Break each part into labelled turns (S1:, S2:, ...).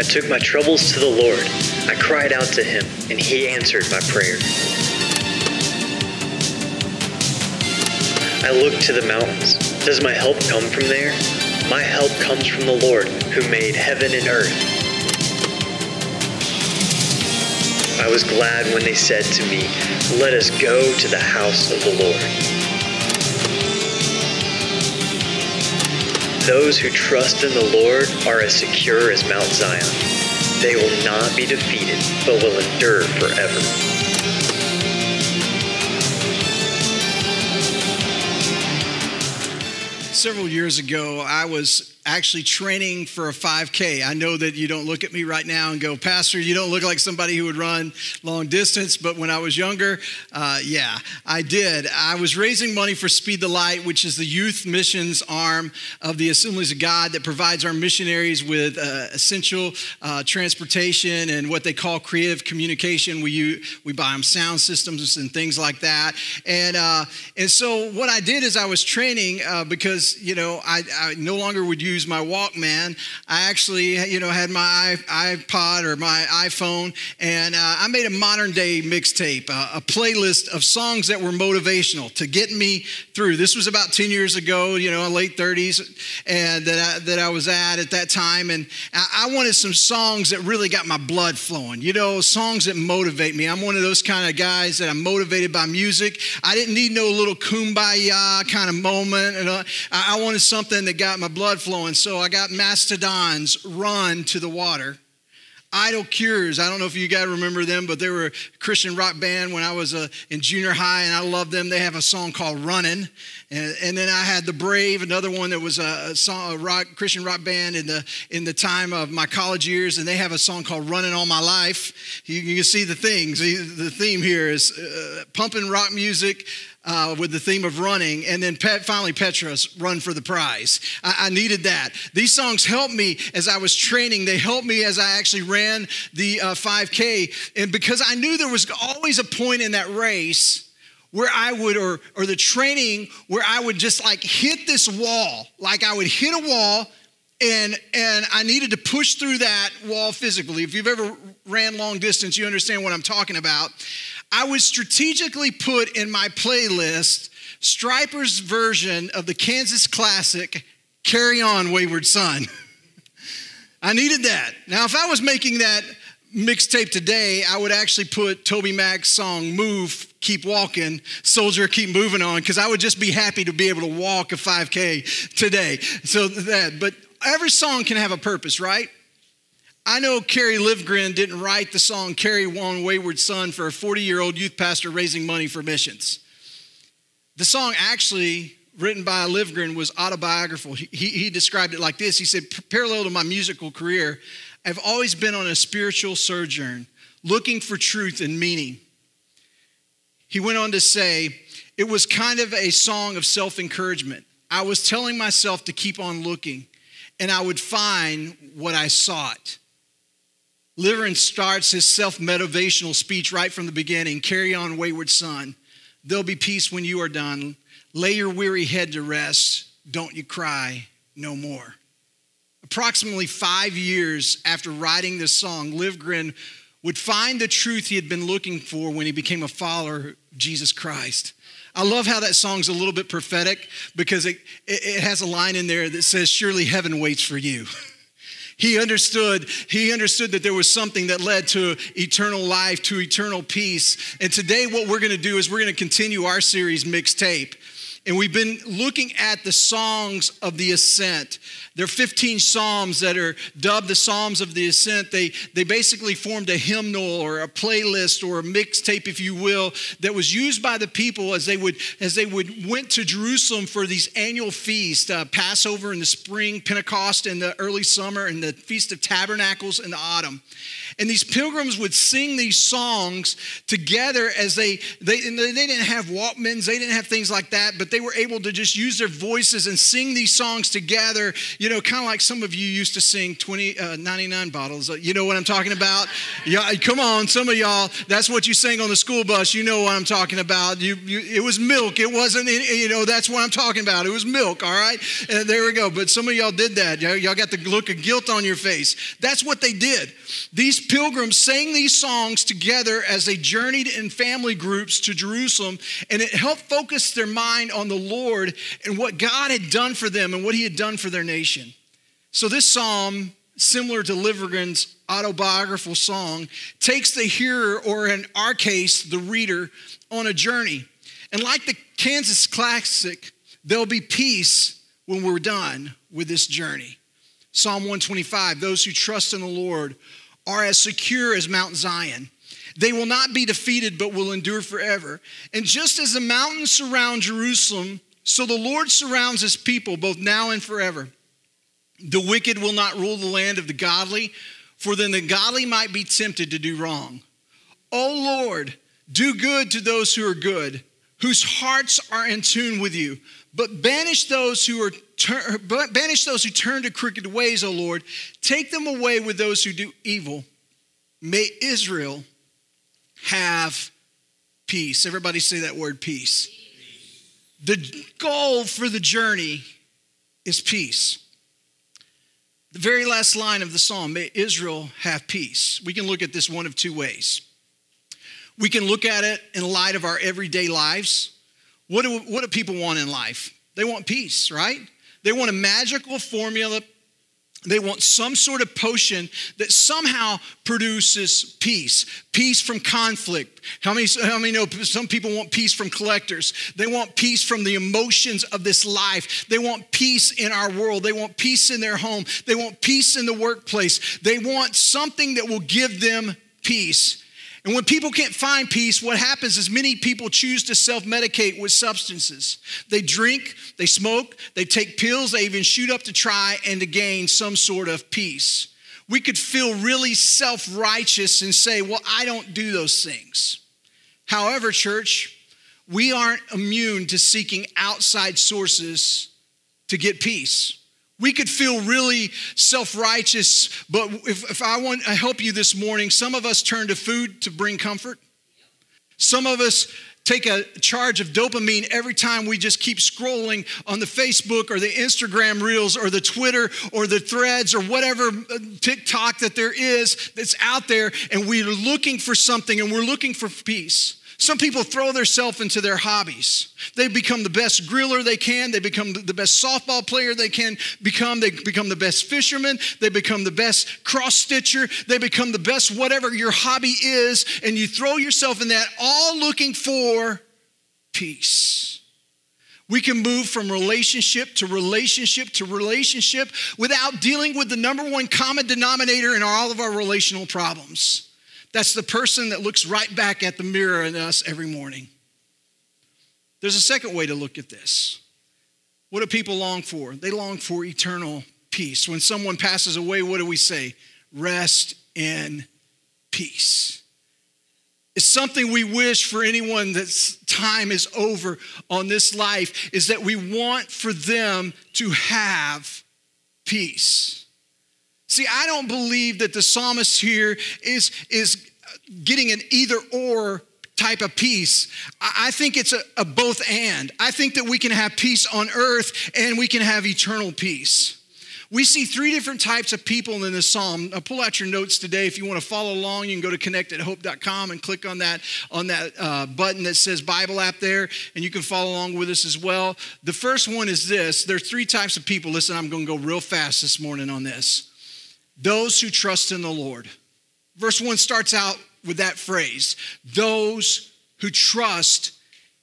S1: I took my troubles to the Lord. I cried out to him, and he answered my prayer. I looked to the mountains. Does my help come from there? My help comes from the Lord, who made heaven and earth. I was glad when they said to me, Let us go to the house of the Lord. Those who trust in the Lord are as secure as Mount Zion. They will not be defeated, but will endure forever.
S2: Several years ago, I was actually training for a 5K. I know that you don't look at me right now and go, Pastor, you don't look like somebody who would run long distance, but when I was younger, uh, yeah, I did. I was raising money for Speed the Light, which is the youth missions arm of the Assemblies of God that provides our missionaries with uh, essential uh, transportation and what they call creative communication. We, we buy them sound systems and things like that. And, uh, and so what I did is I was training uh, because, you know, I, I no longer would use use my Walkman. I actually, you know, had my iPod or my iPhone, and uh, I made a modern day mixtape, uh, a playlist of songs that were motivational to get me through. This was about 10 years ago, you know, late 30s, and that I, that I was at at that time. And I wanted some songs that really got my blood flowing, you know, songs that motivate me. I'm one of those kind of guys that I'm motivated by music. I didn't need no little kumbaya kind of moment. And uh, I wanted something that got my blood flowing flowing. So I got Mastodon's Run to the Water. Idle Cures, I don't know if you guys remember them, but they were a Christian rock band when I was uh, in junior high, and I loved them. They have a song called Running. And, and then I had The Brave, another one that was a, a, song, a rock, Christian rock band in the, in the time of my college years, and they have a song called Running All My Life. You, you can see the things. The theme here is uh, pumping rock music, uh, with the theme of running, and then Pet, finally Petra's Run for the Prize. I, I, needed that. These songs helped me as I was training. They helped me as I actually ran the uh, 5K, and because I knew there was always a point in that race where I would, or, or the training where I would just like hit this wall, like I would hit a wall and and I needed to push through that wall physically. If you've ever ran long distance, you understand what I'm talking about. I would strategically put in my playlist Stryper's version of the Kansas classic, Carry On, Wayward Son. I needed that. Now, if I was making that mixtape today, I would actually put TobyMac's song Move, Keep Walking, Soldier, Keep Moving On, because I would just be happy to be able to walk a 5K today. So that, but every song can have a purpose, right? I know Kerry Livgren didn't write the song Carry On Wayward Son for a 40 year old youth pastor raising money for missions. The song actually written by Livgren was autobiographical. He, he described it like this He said, Parallel to my musical career, I've always been on a spiritual sojourn, looking for truth and meaning. He went on to say, It was kind of a song of self encouragement. I was telling myself to keep on looking, and I would find what I sought. Livgren starts his self motivational speech right from the beginning Carry on, wayward son. There'll be peace when you are done. Lay your weary head to rest. Don't you cry no more. Approximately five years after writing this song, Livgren would find the truth he had been looking for when he became a follower of Jesus Christ. I love how that song's a little bit prophetic because it, it, has a line in there that says, Surely heaven waits for you. He understood, he understood that there was something that led to eternal life, to eternal peace. And today, what we're going to do is we're going to continue our series, Mixtape. And we've been looking at the songs of the ascent. There are 15 psalms that are dubbed the Psalms of the Ascent. They, they basically formed a hymnal or a playlist or a mixtape, if you will, that was used by the people as they would as they would went to Jerusalem for these annual feasts, uh, Passover in the spring, Pentecost in the early summer, and the Feast of Tabernacles in the autumn. And these pilgrims would sing these songs together as they, they, they didn't have Walkmans, they didn't have things like that, but they were able to just use their voices and sing these songs together, you know, kind of like some of you used to sing 20, uh, 99 bottles. You know what I'm talking about? Yeah, come on, some of y'all, that's what you sang on the school bus. You know what I'm talking about. You, you it was milk. It wasn't, you know, that's what I'm talking about. It was milk, all right? And there we go. But some of y'all did that. Y'all got the look of guilt on your face. That's what they did. These pilgrims sang these songs together as they journeyed in family groups to Jerusalem, and it helped focus their mind on the Lord and what God had done for them and what He had done for their nation. So, this psalm, similar to Livgren's autobiographical song, takes the hearer, or in our case, the reader, on a journey. And like the Kansas Classic, there'll be peace when we're done with this journey. Psalm 125 Those who trust in the Lord are as secure as Mount Zion. They will not be defeated, but will endure forever. And just as the mountains surround Jerusalem, so the Lord surrounds his people, both now and forever. The wicked will not rule the land of the godly, for then the godly might be tempted to do wrong. O Lord, do good to those who are good, whose hearts are in tune with you. But banish those who are banish those who turn to crooked ways, O Lord. Take them away with those who do evil. May Israel have peace. Everybody say that word peace. The goal for the journey is peace. The very last line of the psalm, may Israel have peace. We can look at this one of two ways. We can look at it in light of our everyday lives. What do, what do people want in life? They want peace, right? They want a magical formula they want some sort of potion that somehow produces peace, peace from conflict. How many, how many know some people want peace from collectors? They want peace from the emotions of this life. They want peace in our world. They want peace in their home. They want peace in the workplace. They want something that will give them peace. And when people can't find peace, what happens is many people choose to self medicate with substances. They drink, they smoke, they take pills, they even shoot up to try and to gain some sort of peace. We could feel really self righteous and say, Well, I don't do those things. However, church, we aren't immune to seeking outside sources to get peace. We could feel really self righteous, but if, if I want to help you this morning, some of us turn to food to bring comfort. Some of us take a charge of dopamine every time we just keep scrolling on the Facebook or the Instagram reels or the Twitter or the threads or whatever uh, TikTok that there is that's out there, and we're looking for something and we're looking for peace. Some people throw themselves into their hobbies. They become the best griller they can. They become the best softball player they can become. They become the best fisherman. They become the best cross stitcher. They become the best whatever your hobby is. And you throw yourself in that, all looking for peace. We can move from relationship to relationship to relationship without dealing with the number one common denominator in all of our relational problems that's the person that looks right back at the mirror in us every morning. There's a second way to look at this. What do people long for? They long for eternal peace. When someone passes away, what do we say? Rest in peace. It's something we wish for anyone that's time is over on this life, is that we want for them to have peace. See, I don't believe that the psalmist here is, is getting an either or type of peace. I think it's a, a, both and. I think that we can have peace on earth and we can have eternal peace. We see three different types of people in this psalm. I'll pull out your notes today. If you want to follow along, you can go to connectathope.com and click on that on that uh, button that says Bible app there, and you can follow along with us as well. The first one is this: there's three types of people. Listen, I'm going to go real fast this morning on this those who trust in the Lord. Verse 1 starts out with that phrase those who trust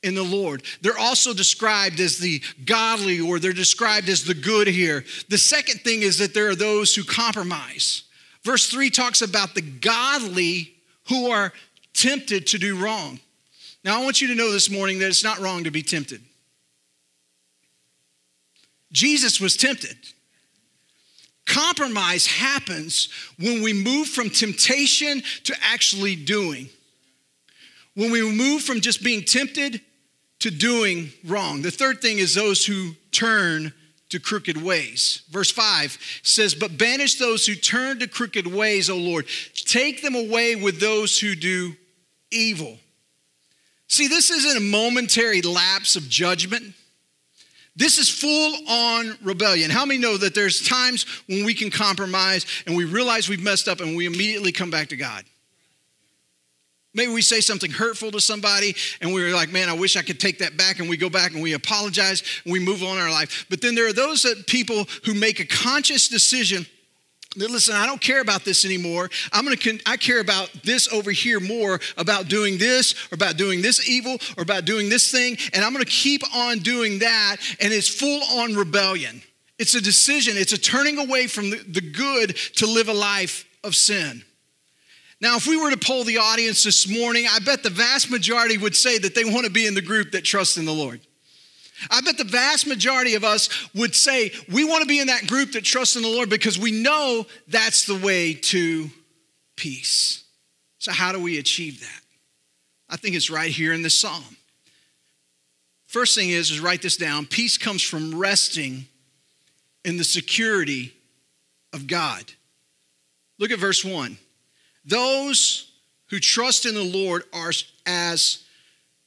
S2: in the Lord. They're also described as the godly or they're described as the good here. The second thing is that there are those who compromise. Verse 3 talks about the godly who are tempted to do wrong. Now, I want you to know this morning that it's not wrong to be tempted. Jesus was tempted. Compromise happens when we move from temptation to actually doing. When we move from just being tempted to doing wrong. The third thing is those who turn to crooked ways. Verse 5 says, But banish those who turn to crooked ways, O Lord. Take them away with those who do evil. See, this isn't a momentary lapse of judgment. This is full on rebellion. How many know that there's times when we can compromise and we realize we've messed up and we immediately come back to God? Maybe we say something hurtful to somebody and we're like, man, I wish I could take that back. And we go back and we apologize and we move on in our life. But then there are those people who make a conscious decision listen, I don't care about this anymore. I'm going to, I care about this over here more about doing this or about doing this evil or about doing this thing. And I'm going to keep on doing that. And it's full on rebellion. It's a decision, it's a turning away from the, the good to live a life of sin. Now, if we were to poll the audience this morning, I bet the vast majority would say that they want to be in the group that trusts in the Lord. I bet the vast majority of us would say we want to be in that group that trusts in the Lord because we know that's the way to peace. So, how do we achieve that? I think it's right here in this psalm. First thing is, is write this down. Peace comes from resting in the security of God. Look at verse 1. Those who trust in the Lord are as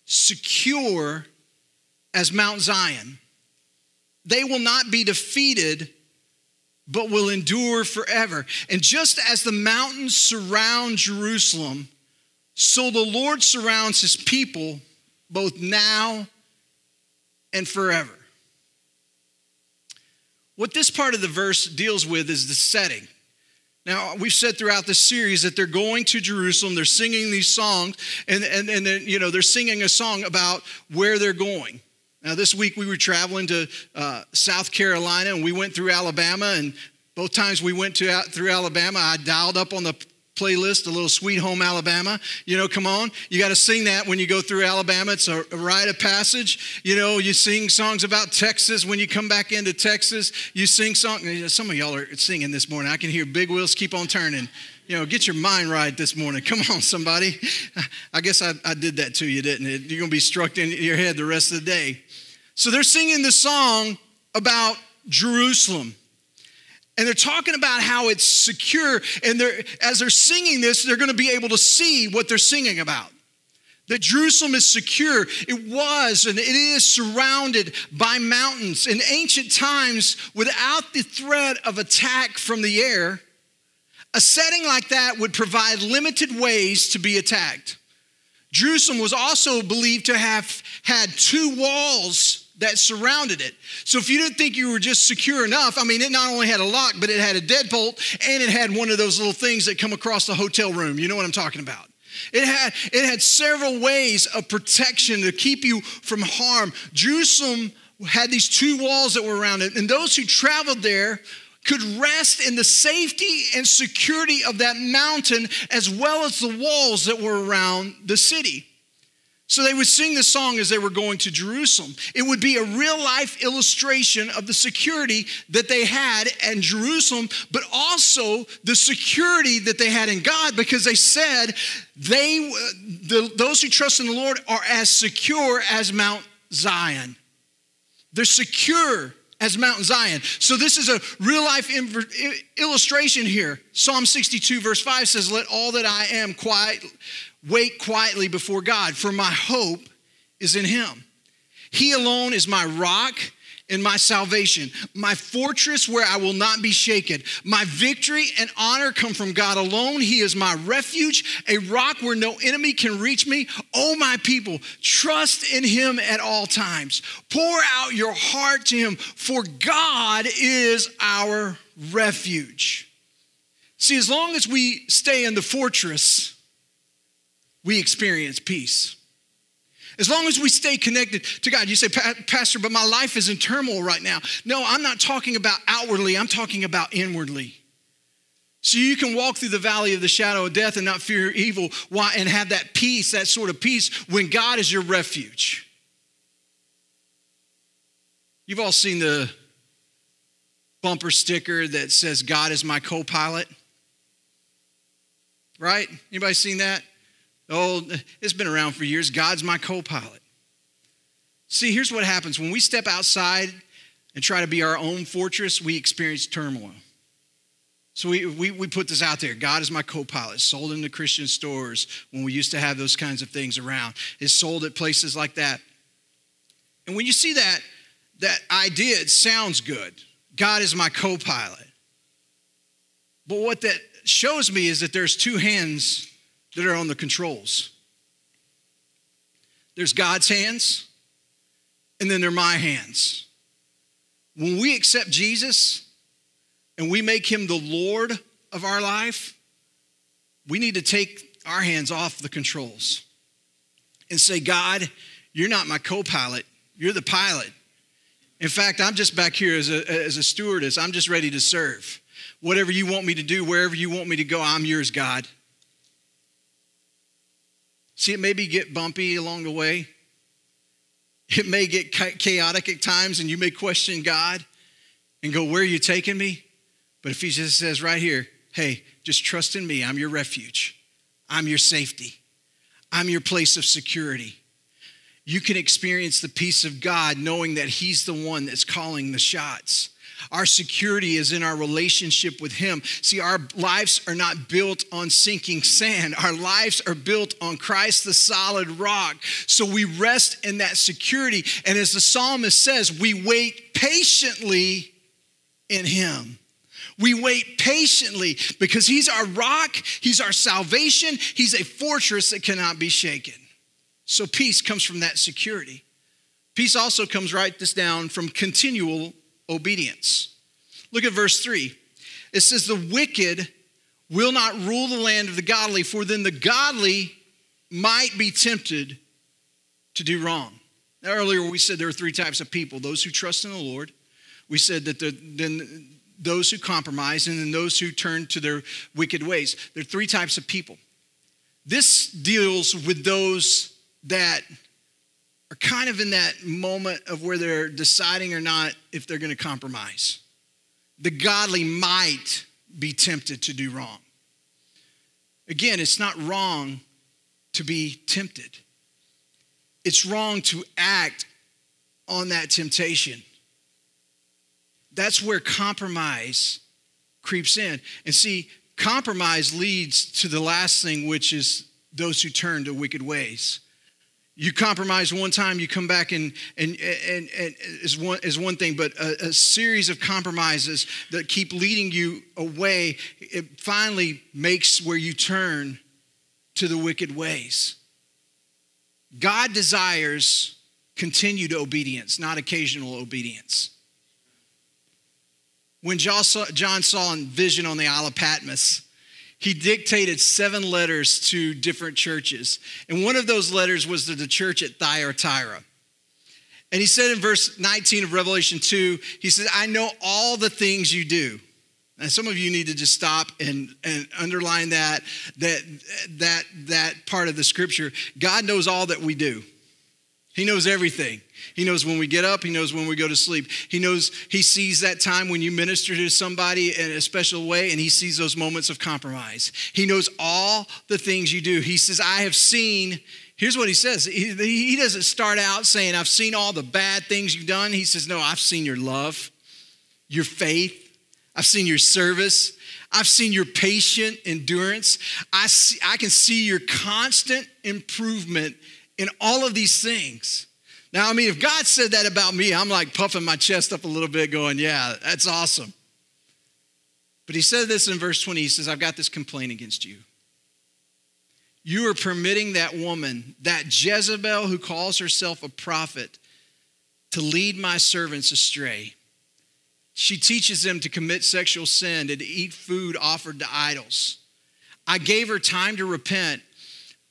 S2: secure as Mount Zion. They will not be defeated, but will endure forever. And just as the mountains surround Jerusalem, so the Lord surrounds his people both now and forever. What this part of the verse deals with is the setting. Now, we've said throughout this series that they're going to Jerusalem, they're singing these songs, and, and, and then, you know, they're singing a song about where they're going. Now, this week we were traveling to uh, South Carolina and we went through Alabama, and both times we went to, through Alabama, I dialed up on the playlist, a little Sweet Home Alabama. You know, come on. You got to sing that when you go through Alabama. It's a, a rite of passage. You know, you sing songs about Texas when you come back into Texas. You sing songs. Some of y'all are singing this morning. I can hear big wheels keep on turning. You know, get your mind right this morning. Come on, somebody. I guess I, I did that to you, didn't it? You're going to be struck in your head the rest of the day. So they're singing the song about Jerusalem. And they're talking about how it's secure. And they're, as they're singing this, they're going to be able to see what they're singing about. That Jerusalem is secure. It was and it is surrounded by mountains. In ancient times, without the threat of attack from the air, a setting like that would provide limited ways to be attacked. Jerusalem was also believed to have had two walls that surrounded it. So if you didn't think you were just secure enough, I mean, it not only had a lock, but it had a deadbolt and it had one of those little things that come across the hotel room. You know what I'm talking about? It had, it had several ways of protection to keep you from harm. Jerusalem had these two walls that were around it, and those who traveled there could rest in the safety and security of that mountain as well as the walls that were around the city. So they would sing the song as they were going to Jerusalem. It would be a real life illustration of the security that they had in Jerusalem, but also the security that they had in God because they said they uh, the, those who trust in the Lord are as secure as Mount Zion. They're secure as Mount Zion. So this is a real life illustration here. Psalm 62 verse 5 says, "Let all that I am quiet wait quietly before God, for my hope is in Him. He alone is my rock and my salvation, my fortress where I will not be shaken. My victory and honor come from God alone. He is my refuge, a rock where no enemy can reach me. Oh, my people, trust in Him at all times. Pour out your heart to Him, for God is our refuge. See, as long as we stay in the fortress, we experience peace. As long as we stay connected to God, you say, Pastor, but my life is in turmoil right now. No, I'm not talking about outwardly, I'm talking about inwardly. So you can walk through the valley of the shadow of death and not fear evil why, and have that peace, that sort of peace, when God is your refuge. You've all seen the bumper sticker that says, God is my co pilot. Right? Anybody seen that? Oh, it's been around for years. God's my co pilot. See, here's what happens when we step outside and try to be our own fortress, we experience turmoil. So we, we, we put this out there. God is my co-pilot, sold in the Christian stores when we used to have those kinds of things around. It's sold at places like that. And when you see that, that idea, it sounds good. God is my co-pilot. But what that shows me is that there's two hands that are on the controls. There's God's hands, and then there are my hands. When we accept Jesus and we make him the Lord of our life, we need to take our hands off the controls and say, God, you're not my co pilot, you're the pilot. In fact, I'm just back here as a, as a stewardess, I'm just ready to serve. Whatever you want me to do, wherever you want me to go, I'm yours, God. See, it maybe get bumpy along the way. It may get chaotic at times, and you may question God and go, Where are you taking me? But just says right here, Hey, just trust in me. I'm your refuge, I'm your safety, I'm your place of security. You can experience the peace of God knowing that He's the one that's calling the shots. Our security is in our relationship with Him. See, our lives are not built on sinking sand, our lives are built on Christ, the solid rock. So we rest in that security. And as the psalmist says, we wait patiently in Him. We wait patiently because He's our rock, He's our salvation, He's a fortress that cannot be shaken. So peace comes from that security. Peace also comes, write this down, from continual obedience. Look at verse 3. It says, The wicked will not rule the land of the godly, for then the godly might be tempted to do wrong. Now, earlier we said there are three types of people those who trust in the Lord. We said that the, then those who compromise, and then those who turn to their wicked ways. There are three types of people. This deals with those that are kind of in that moment of where they're deciding or not if they're going to compromise. The godly might be tempted to do wrong. Again, it's not wrong to be tempted, it's wrong to act on that temptation. That's where compromise creeps in. And see, compromise leads to the last thing, which is those who turn to wicked ways. You compromise one time, you come back and, and, and, and is, one, is one thing, but a, a series of compromises that keep leading you away, it finally makes where you turn to the wicked ways. God desires continued obedience, not occasional obedience. When John saw a vision on the Isle of Patmos, he dictated seven letters to different churches. And one of those letters was to the church at Thyatira. And he said in verse 19 of Revelation 2, he said, I know all the things you do. And some of you need to just stop and, and underline that, that, that, that part of the scripture. God knows all that we do. He knows everything. He knows when we get up, he knows when we go to sleep. He knows he sees that time when you minister to somebody in a special way and he sees those moments of compromise. He knows all the things you do. He says, "I have seen Here's what he says. He, he doesn't start out saying, I've seen all the bad things you've done. He says, No, I've seen your love, your faith, I've seen your service, I've seen your patient endurance. I, see, I can see your constant improvement in all of these things. Now, I mean, if God said that about me, I'm like puffing my chest up a little bit, going, Yeah, that's awesome. But he said this in verse 20. He says, I've got this complaint against you. You are permitting that woman, that Jezebel who calls herself a prophet, to lead my servants astray. She teaches them to commit sexual sin and to eat food offered to idols. I gave her time to repent,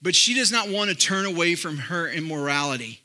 S2: but she does not want to turn away from her immorality.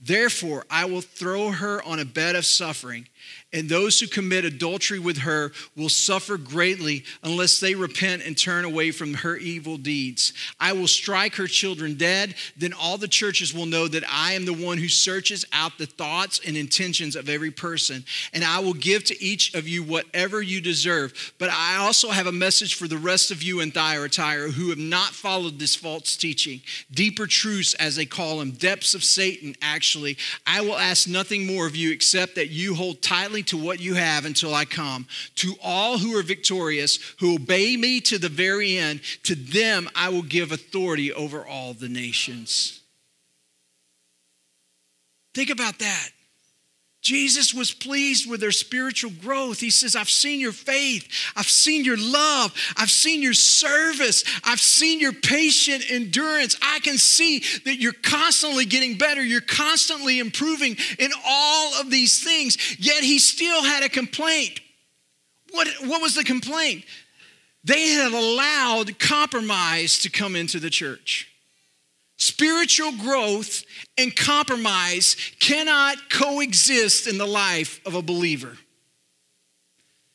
S2: Therefore, I will throw her on a bed of suffering and those who commit adultery with her will suffer greatly unless they repent and turn away from her evil deeds. I will strike her children dead. Then all the churches will know that I am the one who searches out the thoughts and intentions of every person, and I will give to each of you whatever you deserve. But I also have a message for the rest of you in Thyatira who have not followed this false teaching, deeper truths, as they call them, depths of Satan, actually. I will ask nothing more of you except that you hold tightly to what you have until I come. To all who are victorious, who obey me to the very end, to them I will give authority over all the nations. Think about that. Jesus was pleased with their spiritual growth. He says, I've seen your faith. I've seen your love. I've seen your service. I've seen your patient endurance. I can see that you're constantly getting better. You're constantly improving in all of these things. Yet he still had a complaint. What, what was the complaint? They had allowed compromise to come into the church. Spiritual growth and compromise cannot coexist in the life of a believer.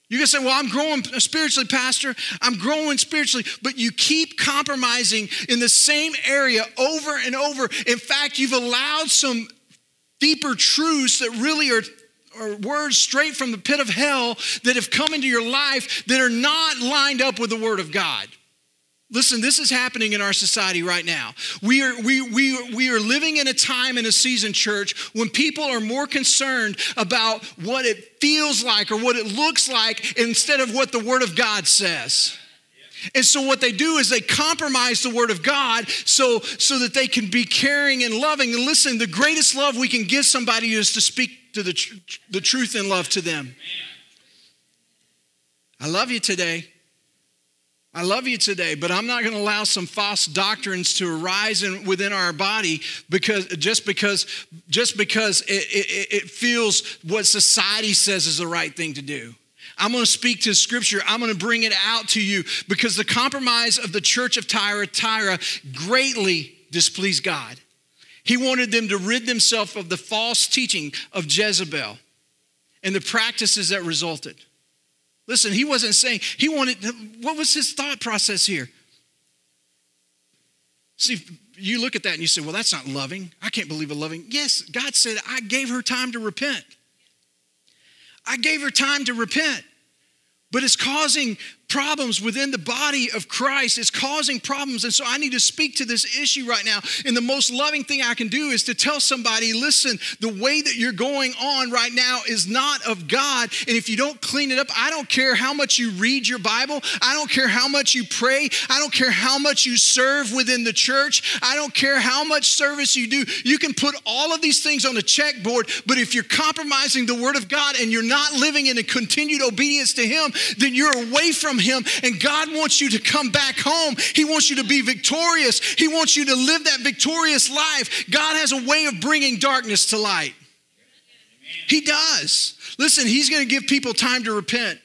S2: You can say, Well, I'm growing spiritually, Pastor. I'm growing spiritually, but you keep compromising in the same area over and over. In fact, you've allowed some deeper truths that really are, are words straight from the pit of hell that have come into your life that are not lined up with the Word of God. Listen, this is happening in our society right now. We are, we, we, we are living in a time in a season, church, when people are more concerned about what it feels like or what it looks like instead of what the Word of God says. And so what they do is they compromise the word of God so, so that they can be caring and loving. And listen, the greatest love we can give somebody is to speak to the, tr- the truth and love to them. I love you today. I love you today, but I'm not going to allow some false doctrines to arise in, within our body because just because just because it, it, it feels what society says is the right thing to do. I'm going to speak to scripture. I'm going to bring it out to you because the compromise of the church of Thyatira greatly displeased God. He wanted them to rid themselves of the false teaching of Jezebel and the practices that resulted. Listen, he wasn't saying, he wanted, what was his thought process here? See, you look at that and you say, well, that's not loving. I can't believe a loving. Yes, God said, I gave her time to repent. I gave her time to repent. But it's causing problems within the body of Christ. It's causing problems. And so I need to speak to this issue right now. And the most loving thing I can do is to tell somebody listen, the way that you're going on right now is not of God. And if you don't clean it up, I don't care how much you read your Bible, I don't care how much you pray, I don't care how much you serve within the church, I don't care how much service you do. You can put all of these things on a checkboard, but if you're compromising the Word of God and you're not living in a continued obedience to Him, then you're away from him. And God wants you to come back home. He wants you to be victorious. He wants you to live that victorious life. God has a way of bringing darkness to light. He does. Listen, He's going to give people time to repent.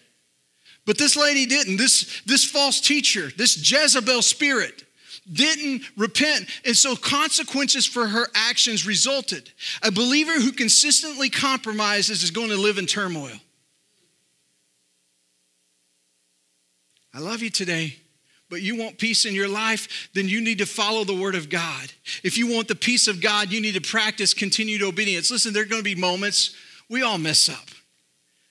S2: But this lady didn't. This, this false teacher, this Jezebel spirit, didn't repent. And so consequences for her actions resulted. A believer who consistently compromises is going to live in turmoil. I love you today, but you want peace in your life, then you need to follow the word of God. If you want the peace of God, you need to practice continued obedience. Listen, there are going to be moments we all mess up.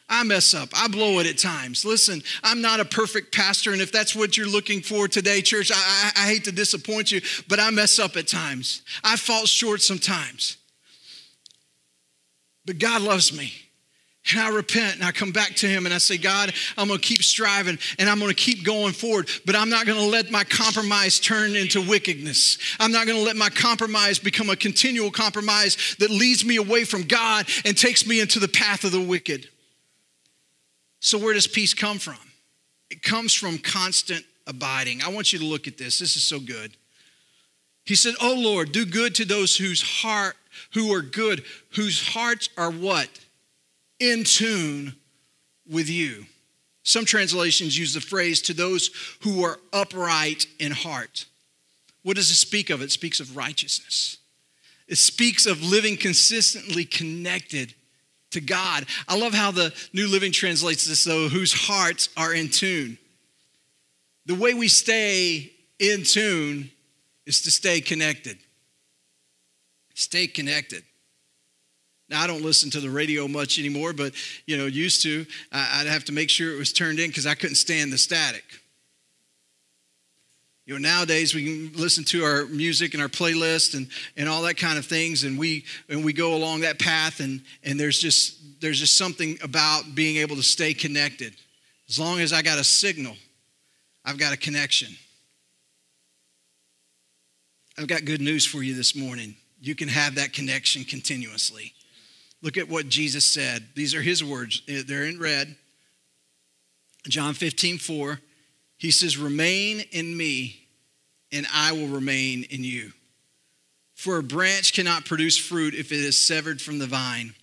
S2: I mess up. I blow it at times. Listen, I'm not a perfect pastor, and if that's what you're looking for today, church, I, I, I, hate to disappoint you, but I mess up at times. I fall short sometimes. But God loves me. And I repent and I come back to Him and I say, God, I'm going to keep striving and I'm going to keep going forward, but I'm not going to let my compromise turn into wickedness. I'm not going to let my compromise become a continual compromise that leads me away from God and takes me into the path of the wicked. So, where does peace come from? It comes from constant abiding. I want you to look at this. This is so good. He said, Oh Lord, do good to those whose heart, who are good, whose hearts are what? In tune with you. Some translations use the phrase to those who are upright in heart. What does it speak of? It speaks of righteousness. It speaks of living consistently connected to God. I love how the New Living translates this, though, whose hearts are in tune. The way we stay in tune is to stay connected. Stay connected. Now, I don't listen to the radio much anymore, but, you know, used to. I'd have to make sure it was turned in because I couldn't stand the static. You know, nowadays we can listen to our music and our playlist and, and all that kind of things, and we and we go along that path, and, and there's just there's just something about being able to stay connected. As long as I got a signal, I've got a connection. I've got good news for you this morning. You can have that connection continuously. Look at what Jesus said. These are his words, eh, they're in red. John 15, 4. He says, Remain in me, and I will remain in you. For a branch cannot produce fruit if it is severed from the vine.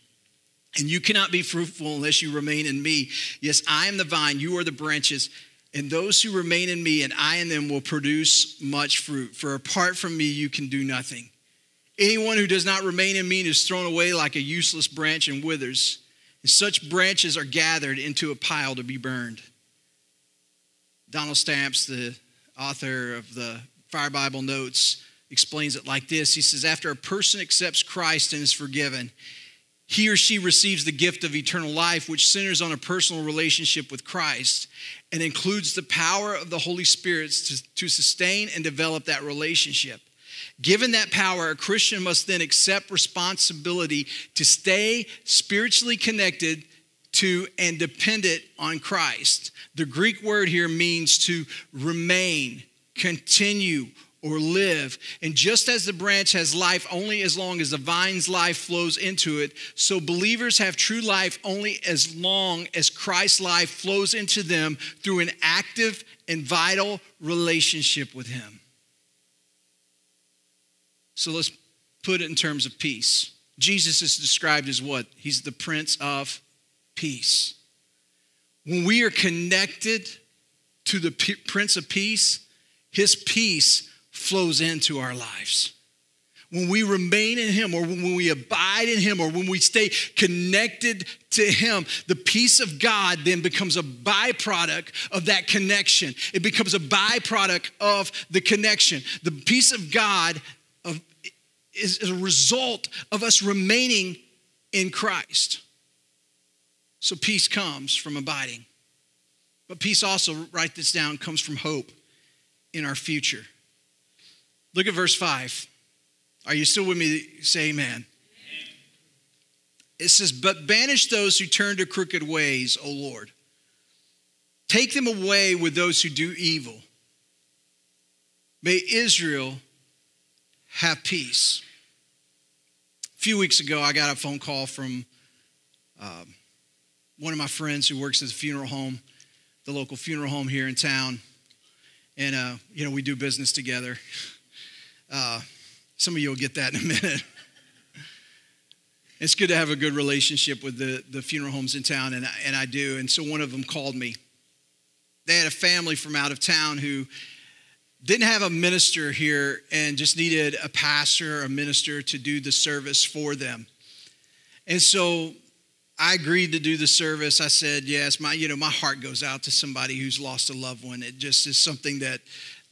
S2: And you cannot be fruitful unless you remain in me. Yes, I am the vine, you are the branches. And those who remain in me and I in them will produce much fruit. For apart from me, you can do nothing. Anyone who does not remain in me is thrown away like a useless branch and withers. And such branches are gathered into a pile to be burned. Donald Stamps, the author of the Fire Bible Notes, explains it like this He says, After a person accepts Christ and is forgiven, he or she receives the gift of eternal life, which centers on a personal relationship with Christ and includes the power of the Holy Spirit to, to sustain and develop that relationship. Given that power, a Christian must then accept responsibility to stay spiritually connected to and dependent on Christ. The Greek word here means to remain, continue, or live. And just as the branch has life only as long as the vine's life flows into it, so believers have true life only as long as Christ's life flows into them through an active and vital relationship with Him. So let's put it in terms of peace. Jesus is described as what? He's the Prince of Peace. When we are connected to the P- Prince of Peace, his peace flows into our lives. When we remain in Him, or when we abide in Him, or when we stay connected to Him, the peace of God then becomes a byproduct of that connection. It becomes a byproduct of the connection. The peace of God of, is a result of us remaining in Christ. So peace comes from abiding. But peace also, write this down, comes from hope in our future. Look at verse 5. Are you still with me? Say amen. amen. It says, But banish those who turn to crooked ways, O Lord. Take them away with those who do evil. May Israel have peace. A few weeks ago, I got a phone call from um, one of my friends who works at the funeral home, the local funeral home here in town. And, uh, you know, we do business together. Uh, some of you will get that in a minute. it's good to have a good relationship with the, the funeral homes in town, and, and I do. And so one of them called me. They had a family from out of town who didn't have a minister here and just needed a pastor or a minister to do the service for them. And so I agreed to do the service. I said, yes, my, you know, my heart goes out to somebody who's lost a loved one. It just is something that,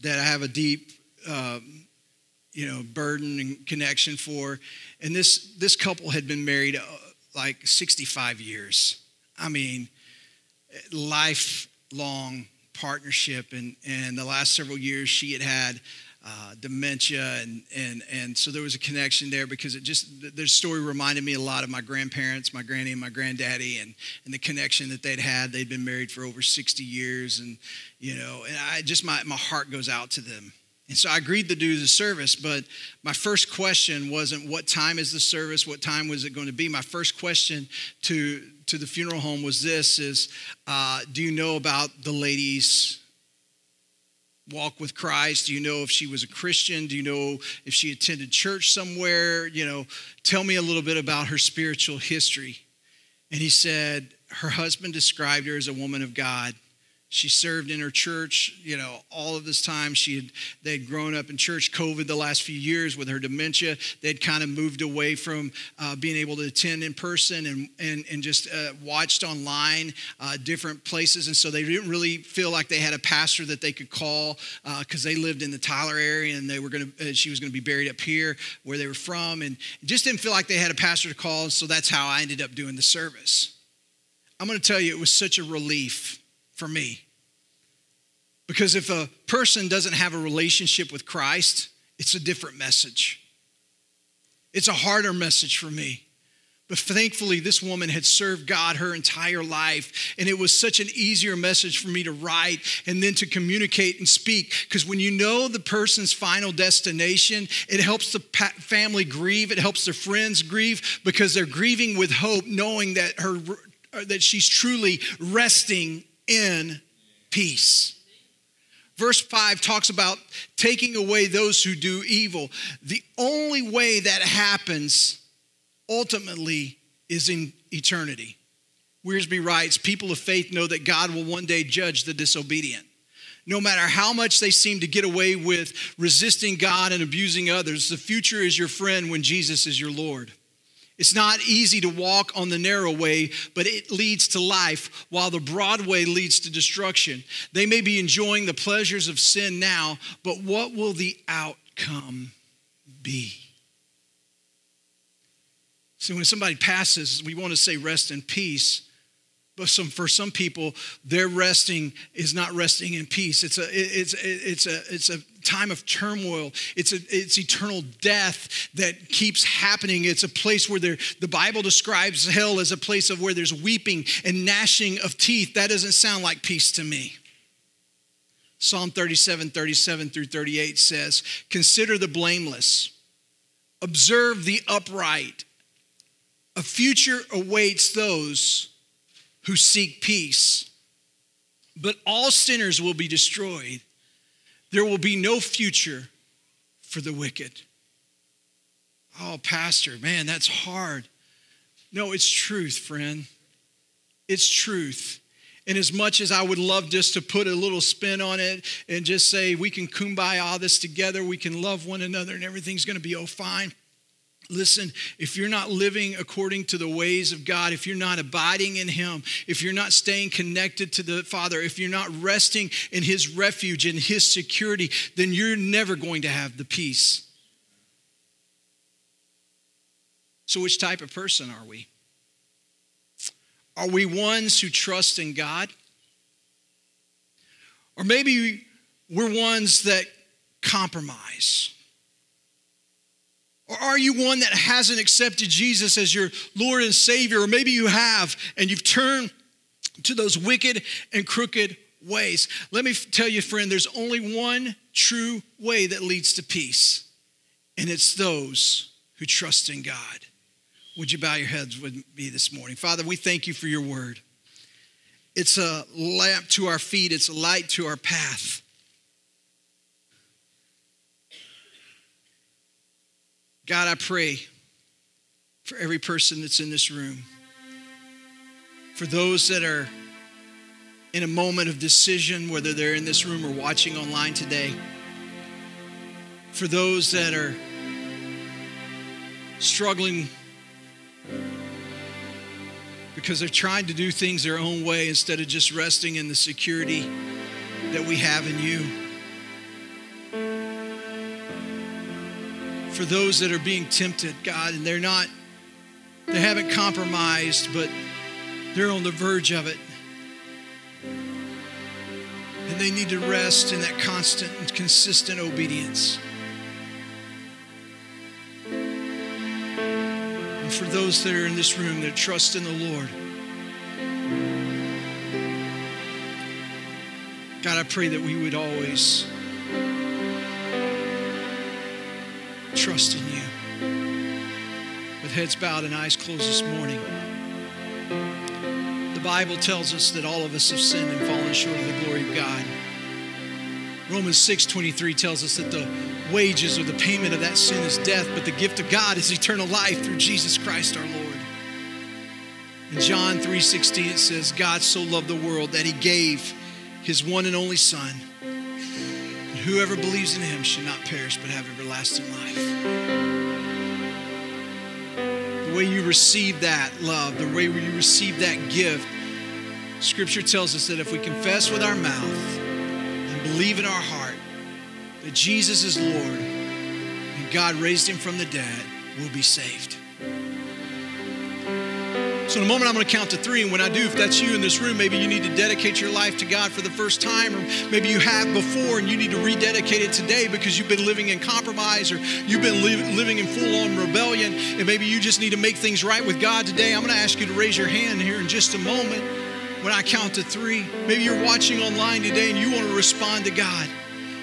S2: that I have a deep, um, you know, burden and connection for. And this, this couple had been married uh, like 65 years. I mean, lifelong partnership. And, and the last several years, she had had uh, dementia, and, and, and so there was a connection there because it just, their story reminded me a lot of my grandparents, my granny and my granddaddy, and, and the connection that they'd had. They'd been married for over 60 years, and, you know, and I just, my, my heart goes out to them. And so I agreed to do the service, but my first question wasn't what time is the service, what time was it going to be. My first question to to the funeral home was this: is uh, Do you know about the lady's walk with Christ? Do you know if she was a Christian? Do you know if she attended church somewhere? You know, tell me a little bit about her spiritual history. And he said her husband described her as a woman of God. She served in her church, you know, all of this time. She had they had grown up in church. COVID the last few years with her dementia, they'd kind of moved away from uh, being able to attend in person and and and just uh, watched online uh, different places. And so they didn't really feel like they had a pastor that they could call because uh, they lived in the Tyler area and they were going to. Uh, she was going to be buried up here where they were from, and just didn't feel like they had a pastor to call. So that's how I ended up doing the service. I'm going to tell you, it was such a relief for me. Because if a person doesn't have a relationship with Christ, it's a different message. It's a harder message for me. But thankfully, this woman had served God her entire life. And it was such an easier message for me to write and then to communicate and speak. Because when you know the person's final destination, it helps the family grieve, it helps their friends grieve because they're grieving with hope, knowing that, her, that she's truly resting in peace. Verse 5 talks about taking away those who do evil. The only way that happens ultimately is in eternity. Wiersbe writes People of faith know that God will one day judge the disobedient. No matter how much they seem to get away with resisting God and abusing others, the future is your friend when Jesus is your Lord. It's not easy to walk on the narrow way, but it leads to life, while the broad way leads to destruction. They may be enjoying the pleasures of sin now, but what will the outcome be? So when somebody passes, we want to say rest in peace. But some, for some people, their resting is not resting in peace. It's a, it's, it's a, it's a time of turmoil. It's, a, it's eternal death that keeps happening. It's a place where there, the Bible describes hell as a place of where there's weeping and gnashing of teeth. That doesn't sound like peace to me. Psalm 37, 37 through 38 says, Consider the blameless, observe the upright. A future awaits those who seek peace. But all sinners will be destroyed. There will be no future for the wicked. Oh, Pastor, man, that's hard. No, it's truth, friend. It's truth. And as much as I would love just to put a little spin on it and just say we can kumbaya all this together, we can love one another, and everything's going to be oh fine. Listen, if you're not living according to the ways of God, if you're not abiding in Him, if you're not staying connected to the Father, if you're not resting in His refuge and His security, then you're never going to have the peace. So, which type of person are we? Are we ones who trust in God? Or maybe we're ones that compromise. Or are you one that hasn't accepted Jesus as your Lord and Savior? Or maybe you have and you've turned to those wicked and crooked ways. Let me tell you, friend, there's only one true way that leads to peace, and it's those who trust in God. Would you bow your heads with me this morning? Father, we thank you for your word. It's a lamp to our feet, it's a light to our path. God, I pray for every person that's in this room, for those that are in a moment of decision, whether they're in this room or watching online today, for those that are struggling because they're trying to do things their own way instead of just resting in the security that we have in you. For those that are being tempted, God, and they're not, they haven't compromised, but they're on the verge of it. And they need to rest in that constant and consistent obedience. And for those that are in this room that trust in the Lord, God, I pray that we would always trust in you. With heads bowed and eyes closed this morning, the Bible tells us that all of us have sinned and fallen short of the glory of God. Romans 6:23 tells us that the wages or the payment of that sin is death, but the gift of God is eternal life through Jesus Christ our Lord. In John 3:16 it says God so loved the world that he gave his one and only Son. Whoever believes in him should not perish but have everlasting life. The way you receive that love, the way you receive that gift, Scripture tells us that if we confess with our mouth and believe in our heart that Jesus is Lord and God raised him from the dead, we'll be saved. So, in a moment, I'm going to count to three. And when I do, if that's you in this room, maybe you need to dedicate your life to God for the first time, or maybe you have before and you need to rededicate it today because you've been living in compromise or you've been li- living in full on rebellion, and maybe you just need to make things right with God today. I'm going to ask you to raise your hand here in just a moment when I count to three. Maybe you're watching online today and you want to respond to God.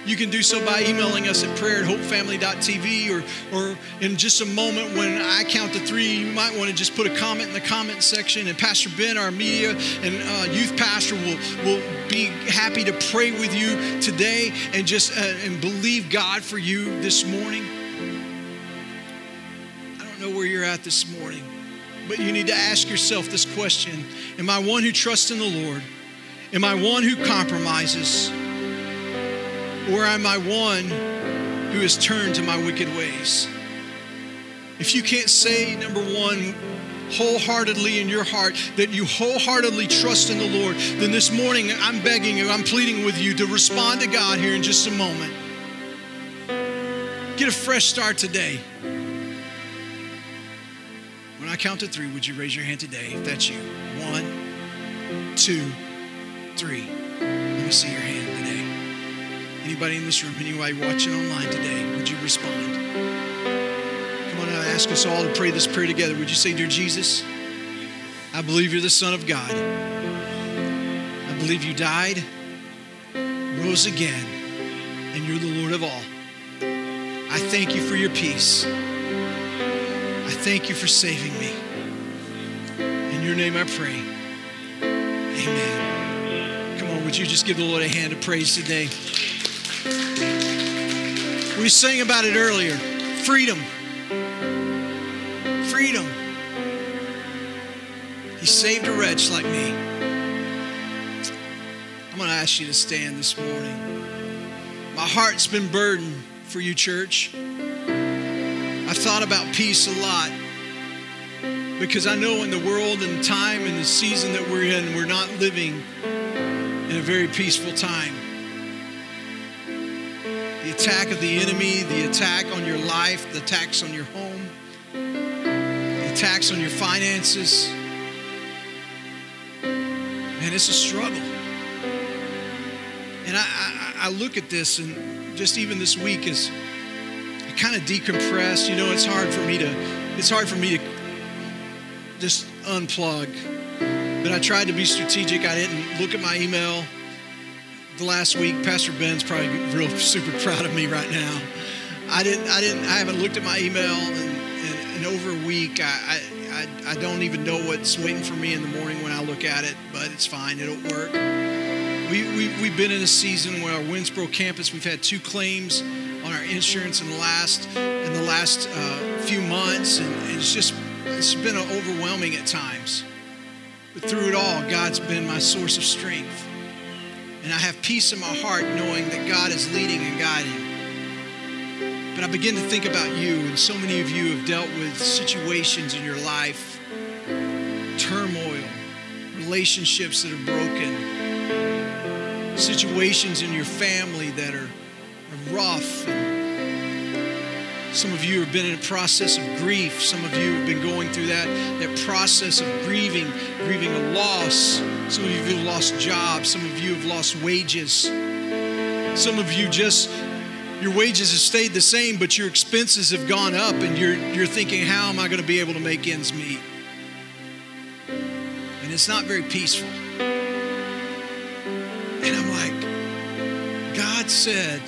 S2: You can do so by emailing us at prayer at hopefamily.tv or, or in just a moment when I count to three, you might want to just put a comment in the comment section. And Pastor Ben, our media and uh, youth pastor, will, will be happy to pray with you today and just uh, and believe God for you this morning. I don't know where you're at this morning, but you need to ask yourself this question Am I one who trusts in the Lord? Am I one who compromises? Or am I one who has turned to my wicked ways? If you can't say, number one, wholeheartedly in your heart that you wholeheartedly trust in the Lord, then this morning I'm begging you, I'm pleading with you to respond to God here in just a moment. Get a fresh start today. When I count to three, would you raise your hand today if that's you? One, two, three. Let me see your hand today. Anybody in this room, anybody watching online today, would you respond? Come on, I ask us all to pray this prayer together. Would you say, Dear Jesus, I believe you're the Son of God. I believe you died, rose again, and you're the Lord of all. I thank you for your peace. I thank you for saving me. In your name I pray. Amen. Come on, would you just give the Lord a hand of praise today? We sang about it earlier freedom. Freedom. He saved a wretch like me. I'm going to ask you to stand this morning. My heart's been burdened for you, church. I've thought about peace a lot because I know in the world and the time and the season that we're in, we're not living in a very peaceful time attack of the enemy, the attack on your life, the attacks on your home, the attacks on your finances. Man, it's a struggle. And I, I, I look at this, and just even this week, as I kind of decompress. You know, it's hard for me to, it's hard for me to just unplug. But I tried to be strategic. I didn't look at my email the last week. Pastor Ben's probably real super proud of me right now. I didn't, I didn't, I haven't looked at my email in, in, in over a week. I, I, I don't even know what's waiting for me in the morning when I look at it, but it's fine. It'll work. We, we, we've been in a season where our Winnsboro campus, we've had two claims on our insurance in the last, in the last uh, few months, and, and it's just, it's been overwhelming at times. But through it all, God's been my source of strength. And I have peace in my heart knowing that God is leading and guiding. But I begin to think about you, and so many of you have dealt with situations in your life, turmoil, relationships that are broken, situations in your family that are, are rough. And some of you have been in a process of grief. Some of you have been going through that, that process of grieving, grieving a loss. Some of you have lost jobs. Some of you have lost wages. Some of you just your wages have stayed the same, but your expenses have gone up, and you're you're thinking, how am I going to be able to make ends meet? And it's not very peaceful. And I'm like, God said,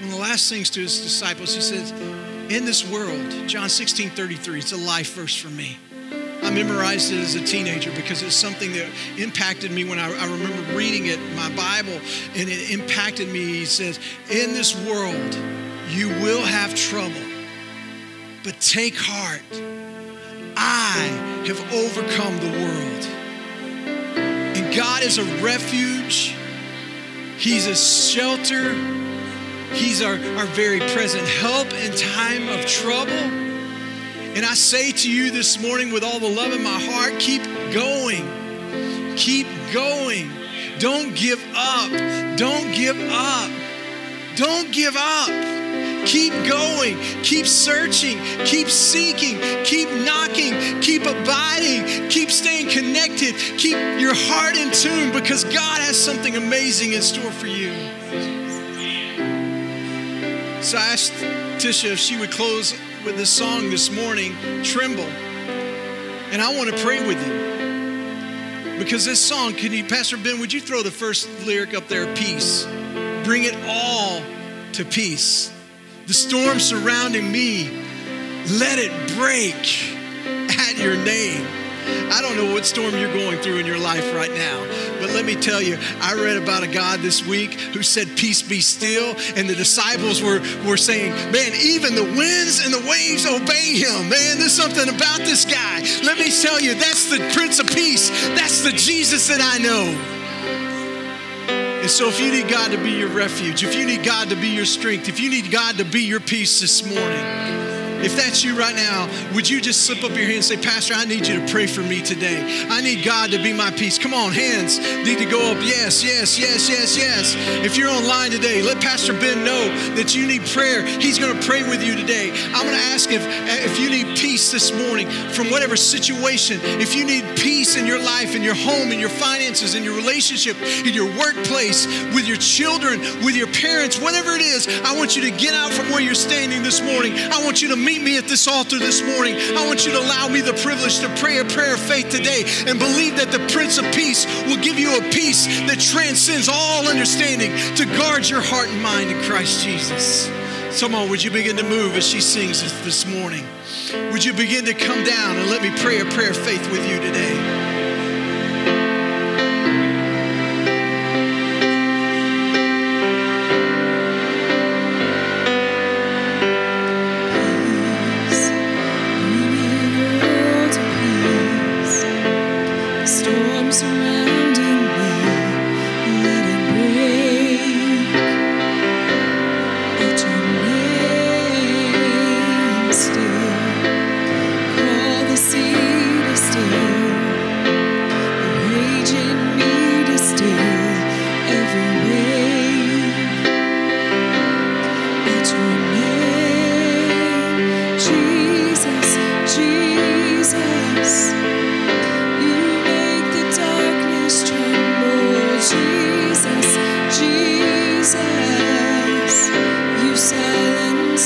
S2: one of the last things to his disciples, he says, in this world, John 16, 33, it's a life verse for me. I memorized it as a teenager because it's something that impacted me when I, I, remember reading it my Bible, and it impacted me. He says, In this world, you will have trouble, but take heart. I have overcome the world. And God is a refuge He's a shelter. He's our, our very present help in time of trouble. And I say to you this morning with all the love in my heart, keep going. Keep going. Don't give up. Don't give up. Don't give up. Keep going, keep searching, keep seeking, keep knocking, keep abiding, keep staying connected, keep your heart in tune because God has something amazing in store for you. So I asked Tisha if she would close with this song this morning, Tremble. And I want to pray with you. Because this song, can you, Pastor Ben, would you throw the first lyric up there, peace? Bring it all to peace the storm surrounding me, let it break at your name. I don't know what storm you're going through in your life right now, but let me tell you, I read about a God this week who said, Peace be still. And the disciples were, were saying, Man, even the winds and the waves obey him. Man, there's something about this guy. Let me tell you, that's the Prince of Peace. That's the Jesus that I know. And so, if you need God to be your refuge, if you need God to be your strength, if you need God to be your peace this morning, if that's you right now, would you just slip up your hand and say, Pastor, I need you to pray for me today. I need God to be my peace. Come on, hands need to go up. Yes, yes, yes, yes, yes. If you're online today, let Pastor Ben know that you need prayer. He's going to pray with you today. I'm going to ask if, if you need peace this morning from whatever situation, if you need peace in your life, in your home, in your finances, in your relationship, in your workplace, with your children, with your parents, whatever it is, I want you to get out from where you're standing this morning. I want you to meet meet me at this altar this morning, I want you to allow me the privilege to pray a prayer of faith today and believe that the Prince of Peace will give you a peace that transcends all understanding to guard your heart and mind in Christ Jesus. Come on, would you begin to move as she sings this morning? Would you begin to come down and let me pray a prayer of faith with you today?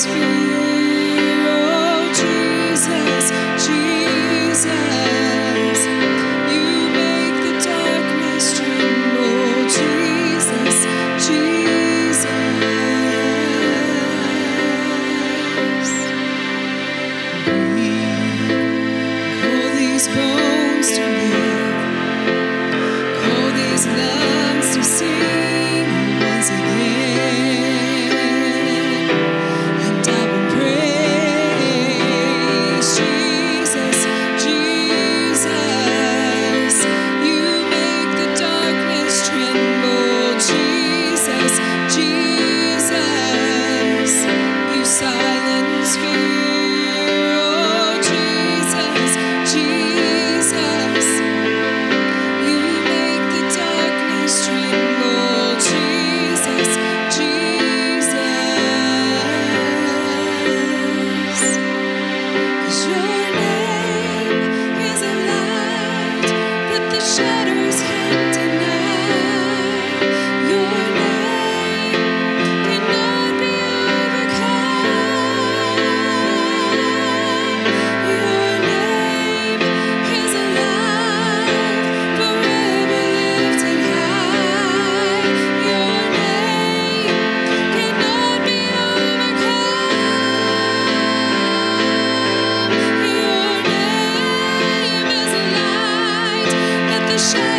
S2: this. nation.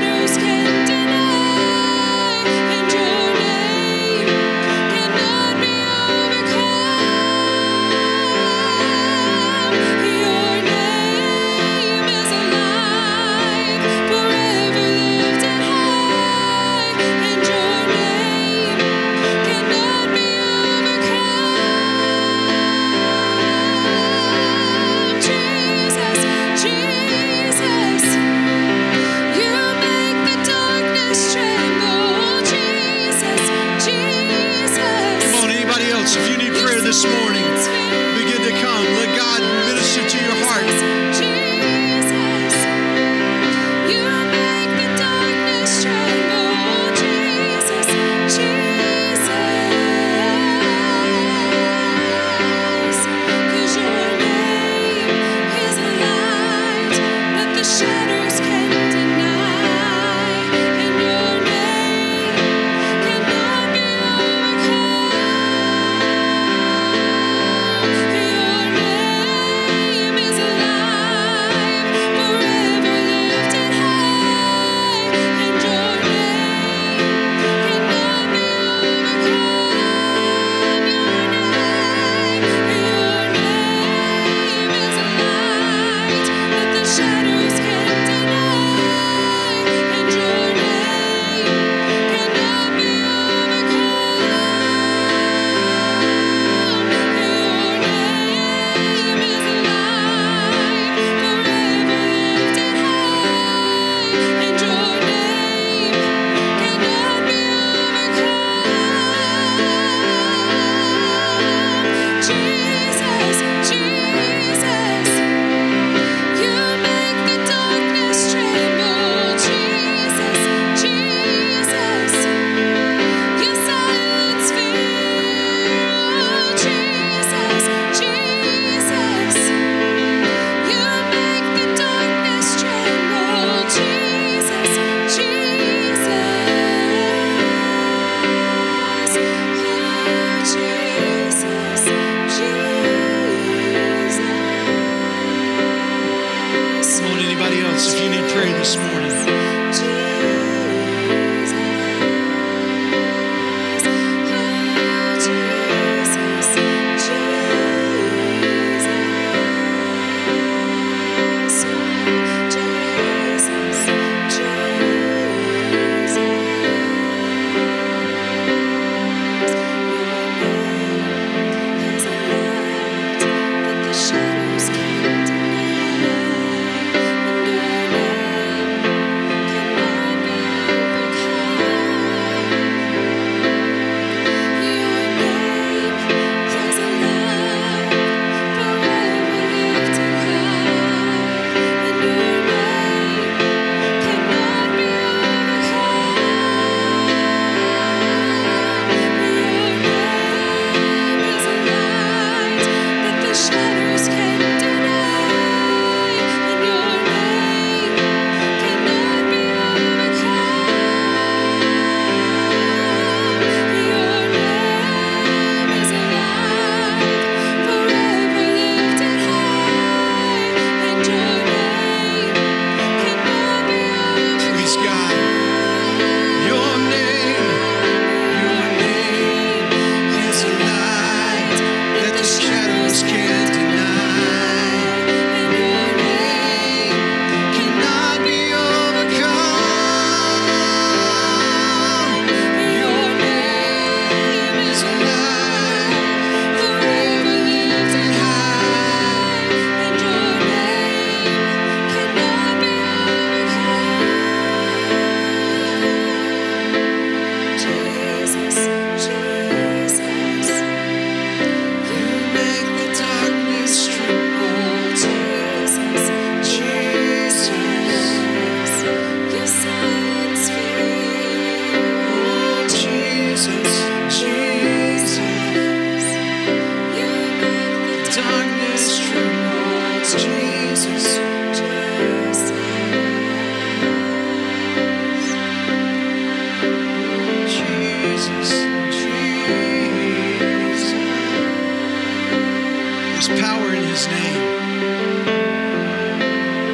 S2: There's power in His name.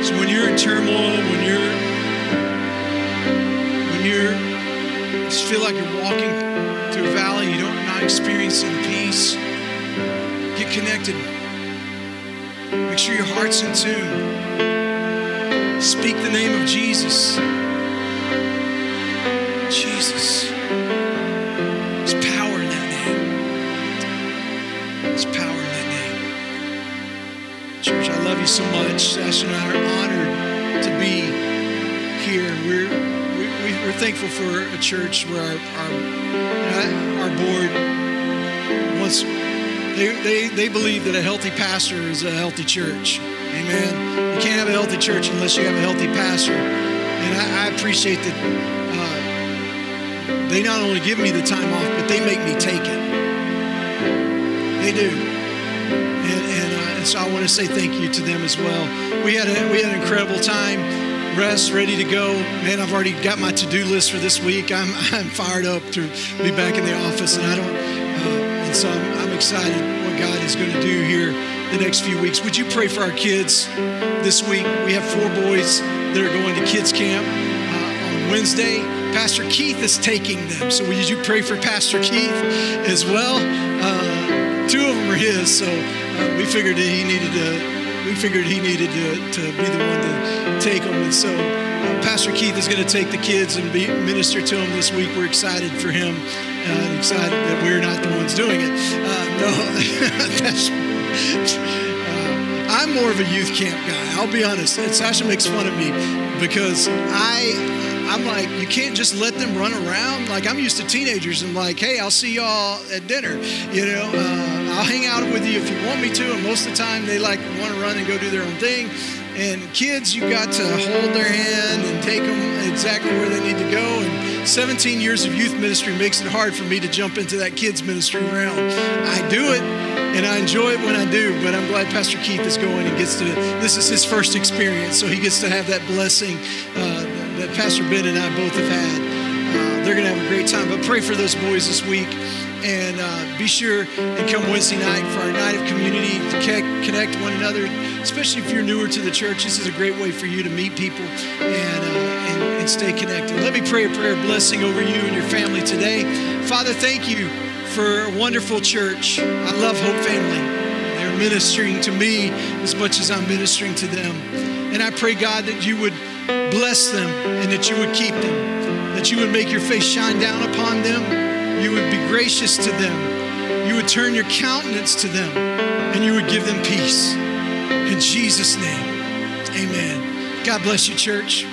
S2: So when you're in turmoil, when you're when you're just feel like you're walking through a valley, you don't not experiencing peace, get connected. Make sure your heart's in tune. Speak the name of Jesus. Jesus. You so much. Ashley and I are honored to be here. We're we, we, we're thankful for a church where our our, our board wants they, they, they believe that a healthy pastor is a healthy church. Amen. You can't have a healthy church unless you have a healthy pastor. And I, I appreciate that uh, they not only give me the time off, but they make me take it. They do. And, so I want to say thank you to them as well. We had, a, we had an incredible time rest, ready to go. Man, I've already got my to-do list for this week. I'm, I'm fired up to be back in the office, and I don't. Uh, and so I'm, I'm excited what God is going to do here the next few weeks. Would you pray for our kids this week? We have four boys that are going to kids camp uh, on Wednesday. Pastor Keith is taking them, so would you pray for Pastor Keith as well? Uh, his, so uh, we figured he needed to we figured he needed to, to be the one to take them. And so uh, Pastor Keith is going to take the kids and be, minister to them this week. We're excited for him uh, and excited that we're not the ones doing it. Uh, no, that's, uh, I'm more of a youth camp guy. I'll be honest. Sasha makes fun of me because I I'm like, you can't just let them run around. Like I'm used to teenagers and like, hey, I'll see y'all at dinner. You know, uh, I'll hang out with you if you want me to. And most of the time, they like want to run and go do their own thing. And kids, you've got to hold their hand and take them exactly where they need to go. And 17 years of youth ministry makes it hard for me to jump into that kids ministry realm. I do it and I enjoy it when I do, but I'm glad Pastor Keith is going and gets to, this is his first experience, so he gets to have that blessing uh, that Pastor Ben and I both have had. Uh, they're going to have a great time, but pray for those boys this week. And uh, be sure and come Wednesday night for our night of community to connect one another, especially if you're newer to the church. This is a great way for you to meet people and, uh, and, and stay connected. Let me pray a prayer of blessing over you and your family today. Father, thank you for a wonderful church. I love Hope Family. They're ministering to me as much as I'm ministering to them. And I pray, God, that you would bless them and that you would keep them, that you would make your face shine down upon them, you would be gracious to them, you would turn your countenance to them, and you would give them peace. In Jesus' name, amen. God bless you, church.